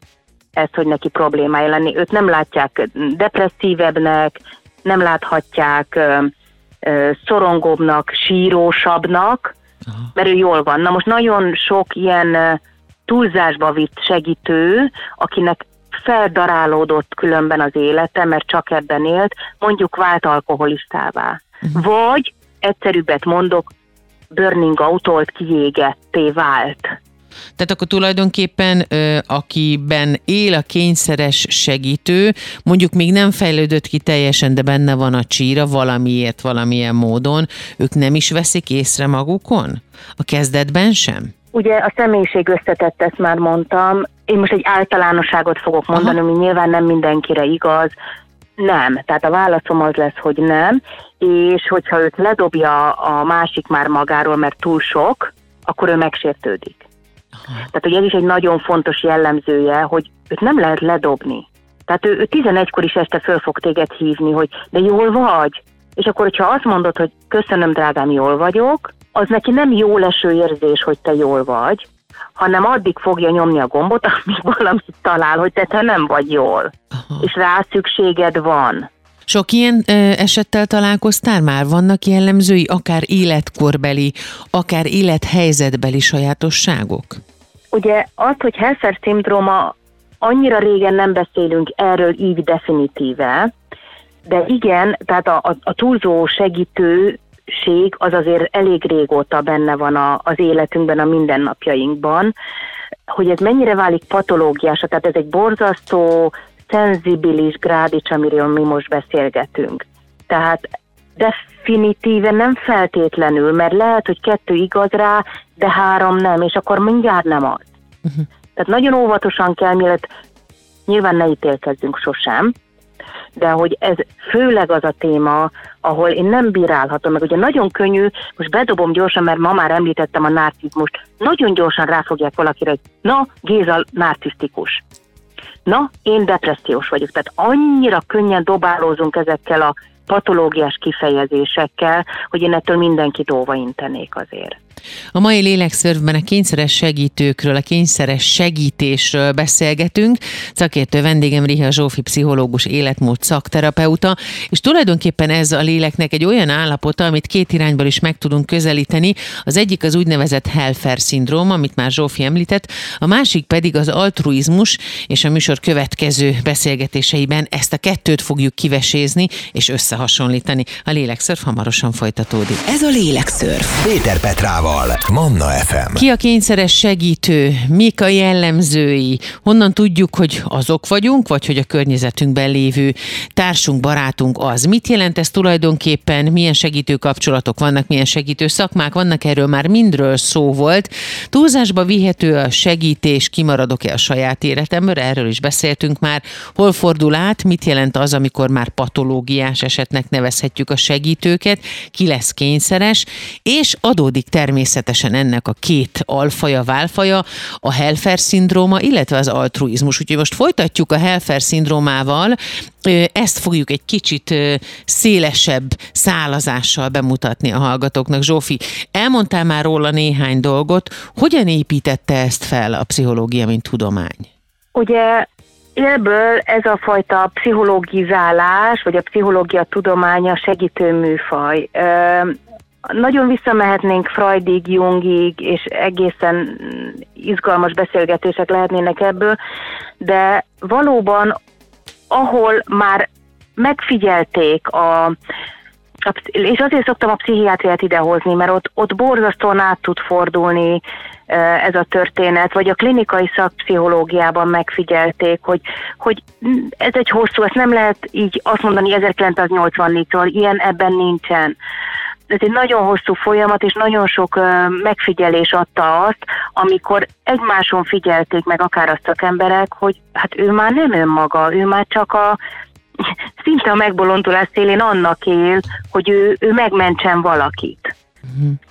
ezt, hogy neki problémája lenni. Őt nem látják depresszívebbnek, nem láthatják szorongóbbnak, sírósabbnak, Aha. mert ő jól van. Na most nagyon sok ilyen túlzásba vitt segítő, akinek feldarálódott különben az élete, mert csak ebben élt, mondjuk vált alkoholistává. Uh-huh. Vagy, egyszerűbbet mondok, burning out kiégetté vált. Tehát akkor tulajdonképpen, akiben él a kényszeres segítő, mondjuk még nem fejlődött ki teljesen, de benne van a csíra valamiért, valamilyen módon, ők nem is veszik észre magukon? A kezdetben sem? Ugye a személyiség összetett, ezt már mondtam. Én most egy általánosságot fogok mondani, Aha. ami nyilván nem mindenkire igaz. Nem. Tehát a válaszom az lesz, hogy nem. És hogyha őt ledobja a másik már magáról, mert túl sok, akkor ő megsértődik. Aha. Tehát, hogy ez is egy nagyon fontos jellemzője, hogy őt nem lehet ledobni. Tehát ő, ő 11-kor is este föl fog téged hívni, hogy de jól vagy? És akkor, hogyha azt mondod, hogy köszönöm, drágám, jól vagyok, az neki nem jó leső érzés, hogy te jól vagy, hanem addig fogja nyomni a gombot, *laughs* amíg valamit talál, hogy te, te nem vagy jól. Aha. És rá szükséged van. Sok ilyen ö, esettel találkoztál már? Vannak jellemzői, akár életkorbeli, akár élethelyzetbeli sajátosságok? Ugye az, hogy Helfer szindróma, annyira régen nem beszélünk erről így definitíve, de igen, tehát a, a, a túlzó segítő az azért elég régóta benne van a, az életünkben, a mindennapjainkban, hogy ez mennyire válik patológiásra, tehát ez egy borzasztó, szenzibilis grádics, amiről mi most beszélgetünk. Tehát definitíven nem feltétlenül, mert lehet, hogy kettő igaz rá, de három nem, és akkor mindjárt nem az. Uh-huh. Tehát nagyon óvatosan kell, mielőtt nyilván ne ítélkezzünk sosem, de hogy ez főleg az a téma, ahol én nem bírálhatom, meg ugye nagyon könnyű, most bedobom gyorsan, mert ma már említettem a narcizmust, nagyon gyorsan ráfogják valakire, hogy na, Géza narcisztikus. Na, én depressziós vagyok. Tehát annyira könnyen dobálózunk ezekkel a patológiás kifejezésekkel, hogy én ettől mindenkit óvaintenék azért. A mai lélekszörvben a kényszeres segítőkről, a kényszeres segítésről beszélgetünk. Szakértő vendégem Riha Zsófi, pszichológus, életmód szakterapeuta, és tulajdonképpen ez a léleknek egy olyan állapota, amit két irányból is meg tudunk közelíteni. Az egyik az úgynevezett Helfer szindróma, amit már Zsófi említett, a másik pedig az altruizmus, és a műsor következő beszélgetéseiben ezt a kettőt fogjuk kivesézni és összehasonlítani. A lélekszörf hamarosan folytatódik. Ez a lélekszörf. Péter Petrával. Gáborral, Manna FM. Ki a kényszeres segítő? Mik a jellemzői? Honnan tudjuk, hogy azok vagyunk, vagy hogy a környezetünkben lévő társunk, barátunk az? Mit jelent ez tulajdonképpen? Milyen segítő kapcsolatok vannak, milyen segítő szakmák vannak? Erről már mindről szó volt. Túlzásba vihető a segítés, kimaradok-e a saját életemből? Erről is beszéltünk már. Hol fordul át? Mit jelent az, amikor már patológiás esetnek nevezhetjük a segítőket? Ki lesz kényszeres? És adódik természetesen természetesen ennek a két alfaja, válfaja, a Helfer szindróma, illetve az altruizmus. Úgyhogy most folytatjuk a Helfer szindrómával, ezt fogjuk egy kicsit szélesebb szálazással bemutatni a hallgatóknak. Zsófi, elmondtál már róla néhány dolgot. Hogyan építette ezt fel a pszichológia, mint tudomány? Ugye Élből ez a fajta pszichológizálás, vagy a pszichológia tudománya segítő műfaj. Nagyon visszamehetnénk Freudig, Jungig, és egészen izgalmas beszélgetések lehetnének ebből, de valóban, ahol már megfigyelték a, és azért szoktam a pszichiátriát idehozni, mert ott, ott borzasztóan át tud fordulni ez a történet, vagy a klinikai szakpszichológiában megfigyelték, hogy, hogy ez egy hosszú, ezt nem lehet így azt mondani 1984-tól, ilyen ebben nincsen ez egy nagyon hosszú folyamat, és nagyon sok megfigyelés adta azt, amikor egymáson figyelték meg akár a szakemberek, hogy hát ő már nem önmaga, ő már csak a szinte a megbolondulás szélén annak él, hogy ő, ő megmentsen valakit.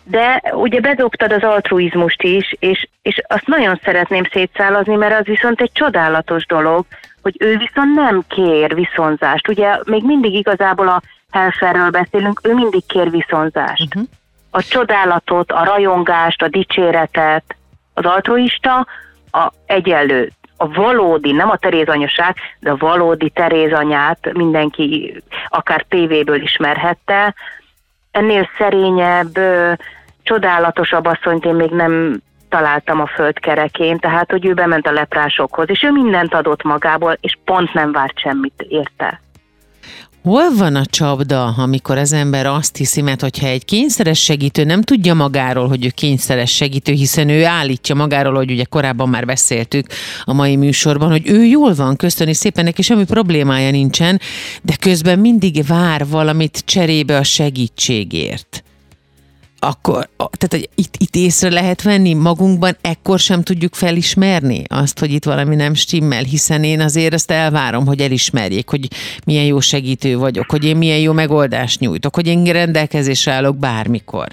De ugye bedobtad az altruizmust is, és, és azt nagyon szeretném szétszálazni, mert az viszont egy csodálatos dolog, hogy ő viszont nem kér viszonzást. Ugye még mindig igazából a Helferről beszélünk, ő mindig kér viszonzást. Uh-huh. A csodálatot, a rajongást, a dicséretet, az altruista a egyenlő, a valódi, nem a Terézanyaság, de a valódi Terézanyát mindenki akár tévéből ismerhette. Ennél szerényebb, csodálatosabb asszonyt én még nem találtam a földkerekén, tehát hogy ő bement a leprásokhoz, és ő mindent adott magából, és pont nem várt semmit érte. Hol van a csapda, amikor az ember azt hiszi, mert hogyha egy kényszeres segítő nem tudja magáról, hogy ő kényszeres segítő, hiszen ő állítja magáról, hogy ugye korábban már beszéltük a mai műsorban, hogy ő jól van, köszöni szépen, neki semmi problémája nincsen, de közben mindig vár valamit cserébe a segítségért akkor, tehát hogy itt, itt észre lehet venni magunkban, ekkor sem tudjuk felismerni azt, hogy itt valami nem stimmel, hiszen én azért ezt elvárom, hogy elismerjék, hogy milyen jó segítő vagyok, hogy én milyen jó megoldást nyújtok, hogy én rendelkezésre állok bármikor.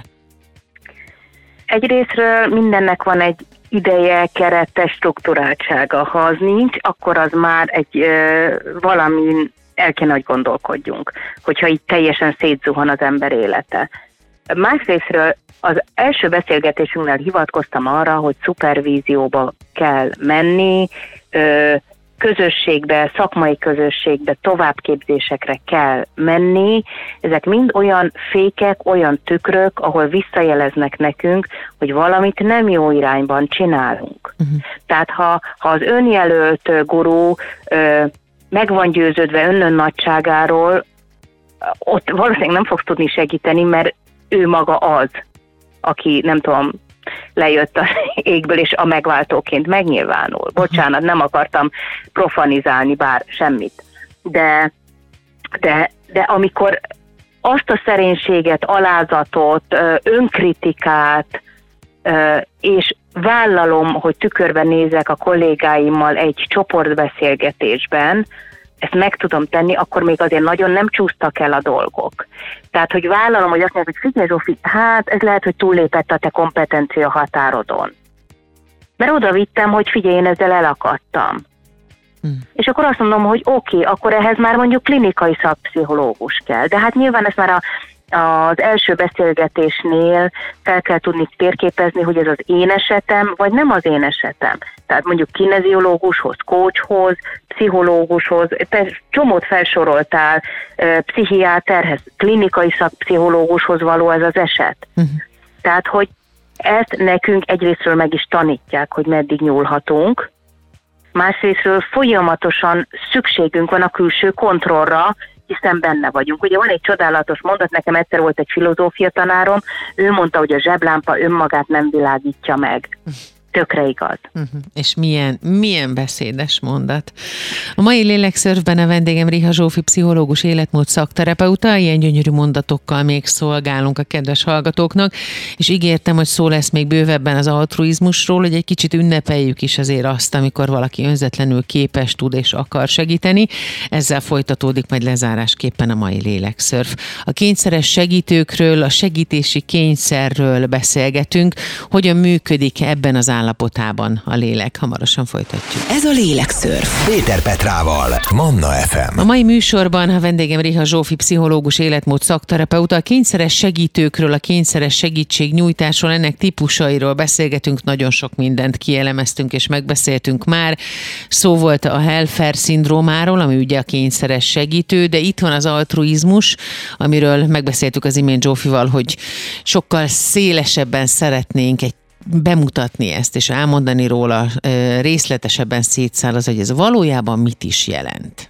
Egyrésztről mindennek van egy ideje, kerete, struktúráltsága. Ha az nincs, akkor az már egy ö, valami el kell, hogy gondolkodjunk, hogyha itt teljesen szétzuhan az ember élete. Másrésztről az első beszélgetésünknél hivatkoztam arra, hogy szupervízióba kell menni, közösségbe, szakmai közösségbe, továbbképzésekre kell menni. Ezek mind olyan fékek, olyan tükrök, ahol visszajeleznek nekünk, hogy valamit nem jó irányban csinálunk. Uh-huh. Tehát ha, ha az önjelölt gurú meg van győződve önön nagyságáról, ott valószínűleg nem fogsz tudni segíteni, mert ő maga az, aki nem tudom, lejött a *laughs* égből, és a megváltóként megnyilvánul. Bocsánat, nem akartam profanizálni bár semmit. De, de, de amikor azt a szerénységet, alázatot, önkritikát, és vállalom, hogy tükörben nézek a kollégáimmal egy csoportbeszélgetésben, ezt meg tudom tenni, akkor még azért nagyon nem csúsztak el a dolgok. Tehát, hogy vállalom, hogy azt mondják, hogy figyelj Zsófi, hát ez lehet, hogy túllépett a te kompetencia határodon. Mert oda vittem, hogy figyelj, én ezzel elakadtam. Hmm. És akkor azt mondom, hogy oké, okay, akkor ehhez már mondjuk klinikai szakpszichológus kell. De hát nyilván ezt már a az első beszélgetésnél fel kell tudni térképezni, hogy ez az én esetem, vagy nem az én esetem. Tehát mondjuk kineziológushoz, coachhoz, pszichológushoz, csomót felsoroltál, pszichiáterhez, klinikai szakpszichológushoz való ez az eset. Uh-huh. Tehát, hogy ezt nekünk egyrésztről meg is tanítják, hogy meddig nyúlhatunk, másrésztről folyamatosan szükségünk van a külső kontrollra, hiszen benne vagyunk. Ugye van egy csodálatos mondat, nekem egyszer volt egy filozófia tanárom, ő mondta, hogy a zseblámpa önmagát nem világítja meg tökre igaz. Uh-huh. És milyen, milyen beszédes mondat. A mai lélekszörfben a vendégem Riha Zsófi, pszichológus, életmód szakterapeuta, ilyen gyönyörű mondatokkal még szolgálunk a kedves hallgatóknak, és ígértem, hogy szó lesz még bővebben az altruizmusról, hogy egy kicsit ünnepeljük is azért azt, amikor valaki önzetlenül képes tud és akar segíteni. Ezzel folytatódik majd lezárásképpen a mai lélekszörf. A kényszeres segítőkről, a segítési kényszerről beszélgetünk, hogyan működik ebben az állapotában a lélek. Hamarosan folytatjuk. Ez a Lélekszörf. Péter Petrával, Manna FM. A mai műsorban a vendégem Riha Zsófi, pszichológus, életmód szakterapeuta, a kényszeres segítőkről, a kényszeres segítségnyújtásról, ennek típusairól beszélgetünk, nagyon sok mindent kielemeztünk és megbeszéltünk már. Szó volt a Helfer szindrómáról, ami ugye a kényszeres segítő, de itt van az altruizmus, amiről megbeszéltük az imént Zsófival, hogy sokkal szélesebben szeretnénk egy bemutatni ezt, és elmondani róla részletesebben szétszáll az, hogy ez valójában mit is jelent.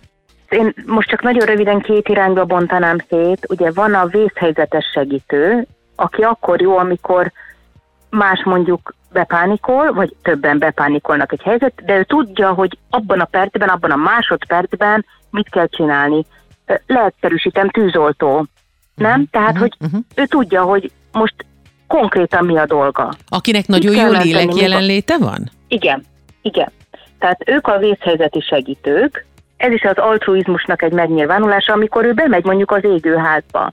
Én most csak nagyon röviden két irányba bontanám szét. Ugye van a vészhelyzetes segítő, aki akkor jó, amikor más mondjuk bepánikol, vagy többen bepánikolnak egy helyzet, de ő tudja, hogy abban a percben, abban a másodpercben mit kell csinálni. Leegyszerűsítem, tűzoltó. Nem? Uh-huh, Tehát, uh-huh, hogy uh-huh. ő tudja, hogy most konkrétan mi a dolga. Akinek nagyon jó lélek jelenléte van? Igen, igen. Tehát ők a vészhelyzeti segítők, ez is az altruizmusnak egy megnyilvánulása, amikor ő bemegy mondjuk az égőházba.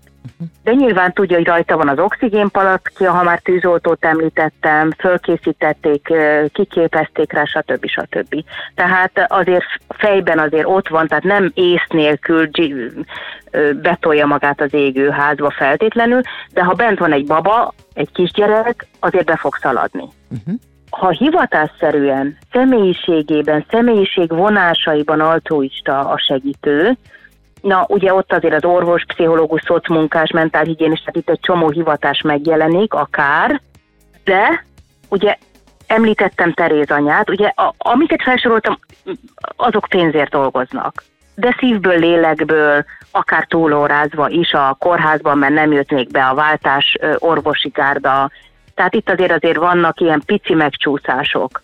De nyilván tudja, hogy rajta van az oxigénpalackja, ha már tűzoltót említettem, fölkészítették, kiképezték rá, stb. stb. Tehát azért fejben azért ott van, tehát nem ész nélkül betolja magát az égőházba feltétlenül, de ha bent van egy baba, egy kisgyerek, azért be fog szaladni. Uh-huh ha hivatásszerűen, személyiségében, személyiség vonásaiban altruista a segítő, na ugye ott azért az orvos, pszichológus, szocmunkás, mentálhigiénist, tehát itt egy csomó hivatás megjelenik, akár, de ugye említettem Teréz anyát, ugye a, amiket felsoroltam, azok pénzért dolgoznak. De szívből, lélekből, akár túlórázva is a kórházban, mert nem jött még be a váltás orvosi gárda, tehát itt azért azért vannak ilyen pici megcsúszások.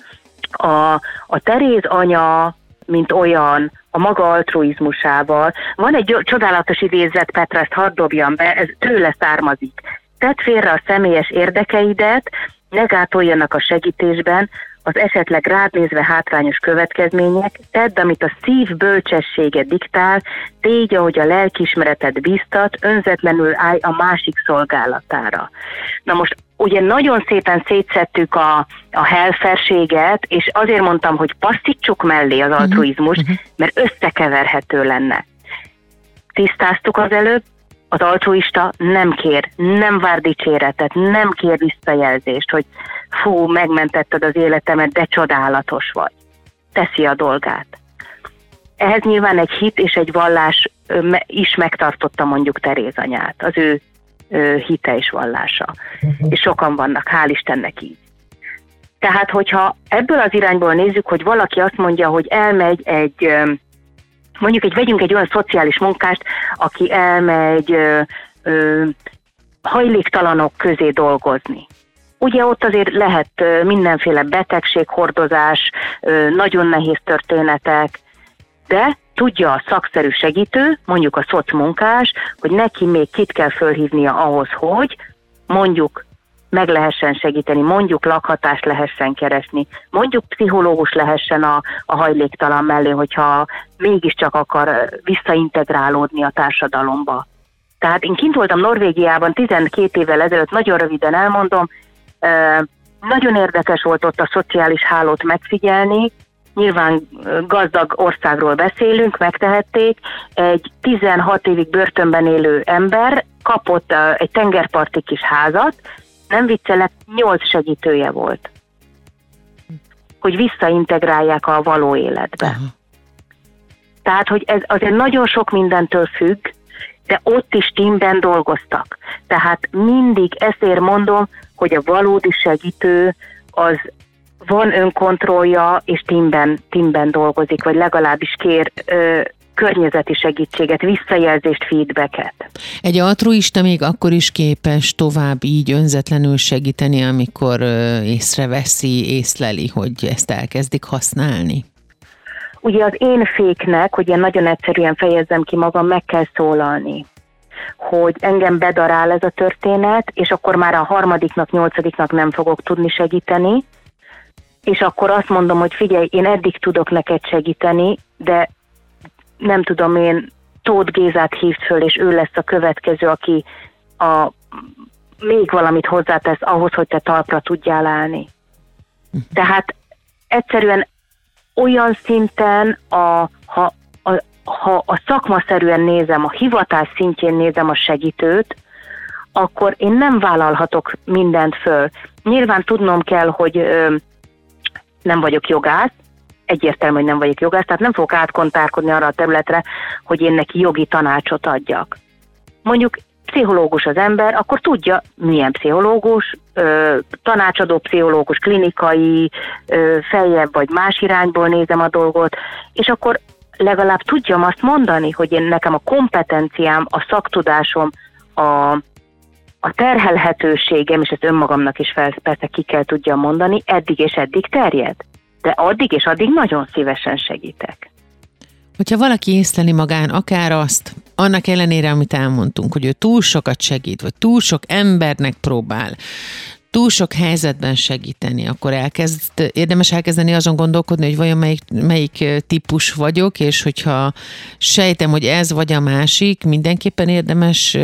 A, a Teréz anya, mint olyan, a maga altruizmusával. Van egy csodálatos idézet, Petra, ezt hadd dobjam be, ez tőle származik. Tedd félre a személyes érdekeidet, ne gátoljanak a segítésben, az esetleg rád nézve hátrányos következmények, tedd, amit a szív bölcsessége diktál, tégy, ahogy a lelkismereted biztat, önzetlenül állj a másik szolgálatára. Na most ugye nagyon szépen szétszettük a, a helferséget, és azért mondtam, hogy passzítsuk mellé az mhm. altruizmus, uh-huh. mert összekeverhető lenne. Tisztáztuk az előbb, az altruista nem kér, nem vár dicséretet, nem kér visszajelzést, hogy fú, megmentetted az életemet, de csodálatos vagy. Teszi a dolgát. Ehhez nyilván egy hit és egy vallás is megtartotta mondjuk Teréz anyát, az ő hite és vallása. Uh-huh. És sokan vannak, hál' Istennek így. Tehát, hogyha ebből az irányból nézzük, hogy valaki azt mondja, hogy elmegy egy, mondjuk egy, vegyünk egy olyan szociális munkást, aki elmegy ö, ö, hajléktalanok közé dolgozni. Ugye ott azért lehet mindenféle betegséghordozás, nagyon nehéz történetek, de tudja a szakszerű segítő, mondjuk a szocmunkás, hogy neki még kit kell fölhívnia ahhoz, hogy mondjuk meg lehessen segíteni, mondjuk lakhatást lehessen keresni, mondjuk pszichológus lehessen a, a hajléktalan mellé, hogyha mégiscsak akar visszaintegrálódni a társadalomba. Tehát én kint voltam Norvégiában 12 évvel ezelőtt, nagyon röviden elmondom, nagyon érdekes volt ott a szociális hálót megfigyelni, nyilván gazdag országról beszélünk, megtehették, egy 16 évig börtönben élő ember kapott egy tengerparti kis házat, nem viccelek, 8 segítője volt, hogy visszaintegrálják a való életbe. Uh-huh. Tehát, hogy ez azért nagyon sok mindentől függ, de ott is teamben dolgoztak. Tehát mindig ezért mondom, hogy a valódi segítő az van önkontrollja, és teamben, teamben dolgozik, vagy legalábbis kér ö, környezeti segítséget, visszajelzést, feedbacket. Egy altruista még akkor is képes tovább így önzetlenül segíteni, amikor észreveszi, észleli, hogy ezt elkezdik használni? Ugye az én féknek, hogy én nagyon egyszerűen fejezzem ki magam, meg kell szólalni hogy engem bedarál ez a történet, és akkor már a harmadiknak, nyolcadiknak nem fogok tudni segíteni, és akkor azt mondom, hogy figyelj, én eddig tudok neked segíteni, de nem tudom én, Tóth Gézát hívt föl, és ő lesz a következő, aki a, még valamit hozzátesz ahhoz, hogy te talpra tudjál állni. Tehát egyszerűen olyan szinten, a, ha, a, ha a szakmaszerűen nézem, a hivatás szintjén nézem a segítőt, akkor én nem vállalhatok mindent föl. Nyilván tudnom kell, hogy ö, nem vagyok jogász, egyértelmű, hogy nem vagyok jogász, tehát nem fogok átkontárkodni arra a területre, hogy én neki jogi tanácsot adjak. Mondjuk pszichológus az ember, akkor tudja, milyen pszichológus, ö, tanácsadó pszichológus, klinikai, ö, feljebb vagy más irányból nézem a dolgot, és akkor legalább tudjam azt mondani, hogy én nekem a kompetenciám, a szaktudásom, a, a terhelhetőségem, és ezt önmagamnak is fel, persze ki kell tudjam mondani, eddig és eddig terjed. De addig és addig nagyon szívesen segítek. Hogyha valaki észleli magán akár azt, annak ellenére, amit elmondtunk, hogy ő túl sokat segít, vagy túl sok embernek próbál, túl sok helyzetben segíteni, akkor elkezd, érdemes elkezdeni azon gondolkodni, hogy vajon melyik, melyik típus vagyok, és hogyha sejtem, hogy ez vagy a másik, mindenképpen érdemes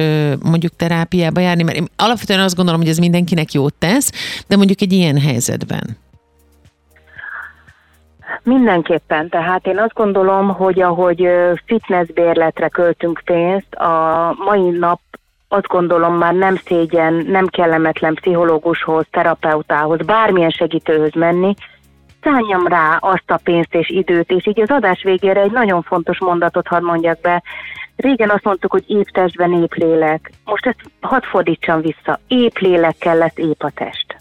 mondjuk terápiába járni, mert én alapvetően azt gondolom, hogy ez mindenkinek jót tesz, de mondjuk egy ilyen helyzetben. Mindenképpen, tehát én azt gondolom, hogy ahogy fitnessbérletre költünk pénzt, a mai nap azt gondolom már nem szégyen, nem kellemetlen pszichológushoz, terapeutához, bármilyen segítőhöz menni, szálljam rá azt a pénzt és időt, és így az adás végére egy nagyon fontos mondatot hadd mondjak be. Régen azt mondtuk, hogy épp testben épp lélek. Most ezt hadd fordítsam vissza. Épp lélekkel lesz épp a test.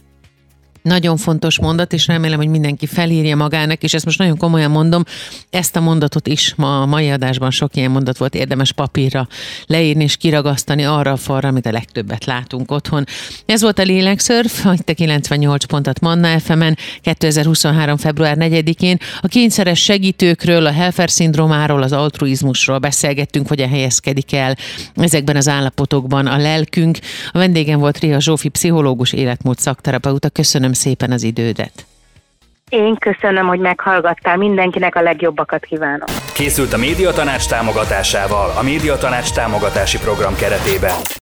Nagyon fontos mondat, és remélem, hogy mindenki felírja magának, és ezt most nagyon komolyan mondom, ezt a mondatot is ma a mai adásban sok ilyen mondat volt érdemes papírra leírni és kiragasztani arra a falra, amit a legtöbbet látunk otthon. Ez volt a Lélekszörf, itt a 98 pontot Manna fm 2023. február 4-én. A kényszeres segítőkről, a Helfer szindrómáról, az altruizmusról beszélgettünk, hogy helyezkedik el ezekben az állapotokban a lelkünk. A vendégem volt Ria Zsófi, pszichológus, életmód szakterapeuta. Köszönöm szépen az idődet. Én köszönöm, hogy meghallgattál. Mindenkinek a legjobbakat kívánom. Készült a Médiatanács támogatásával a Médiatanács támogatási program keretében.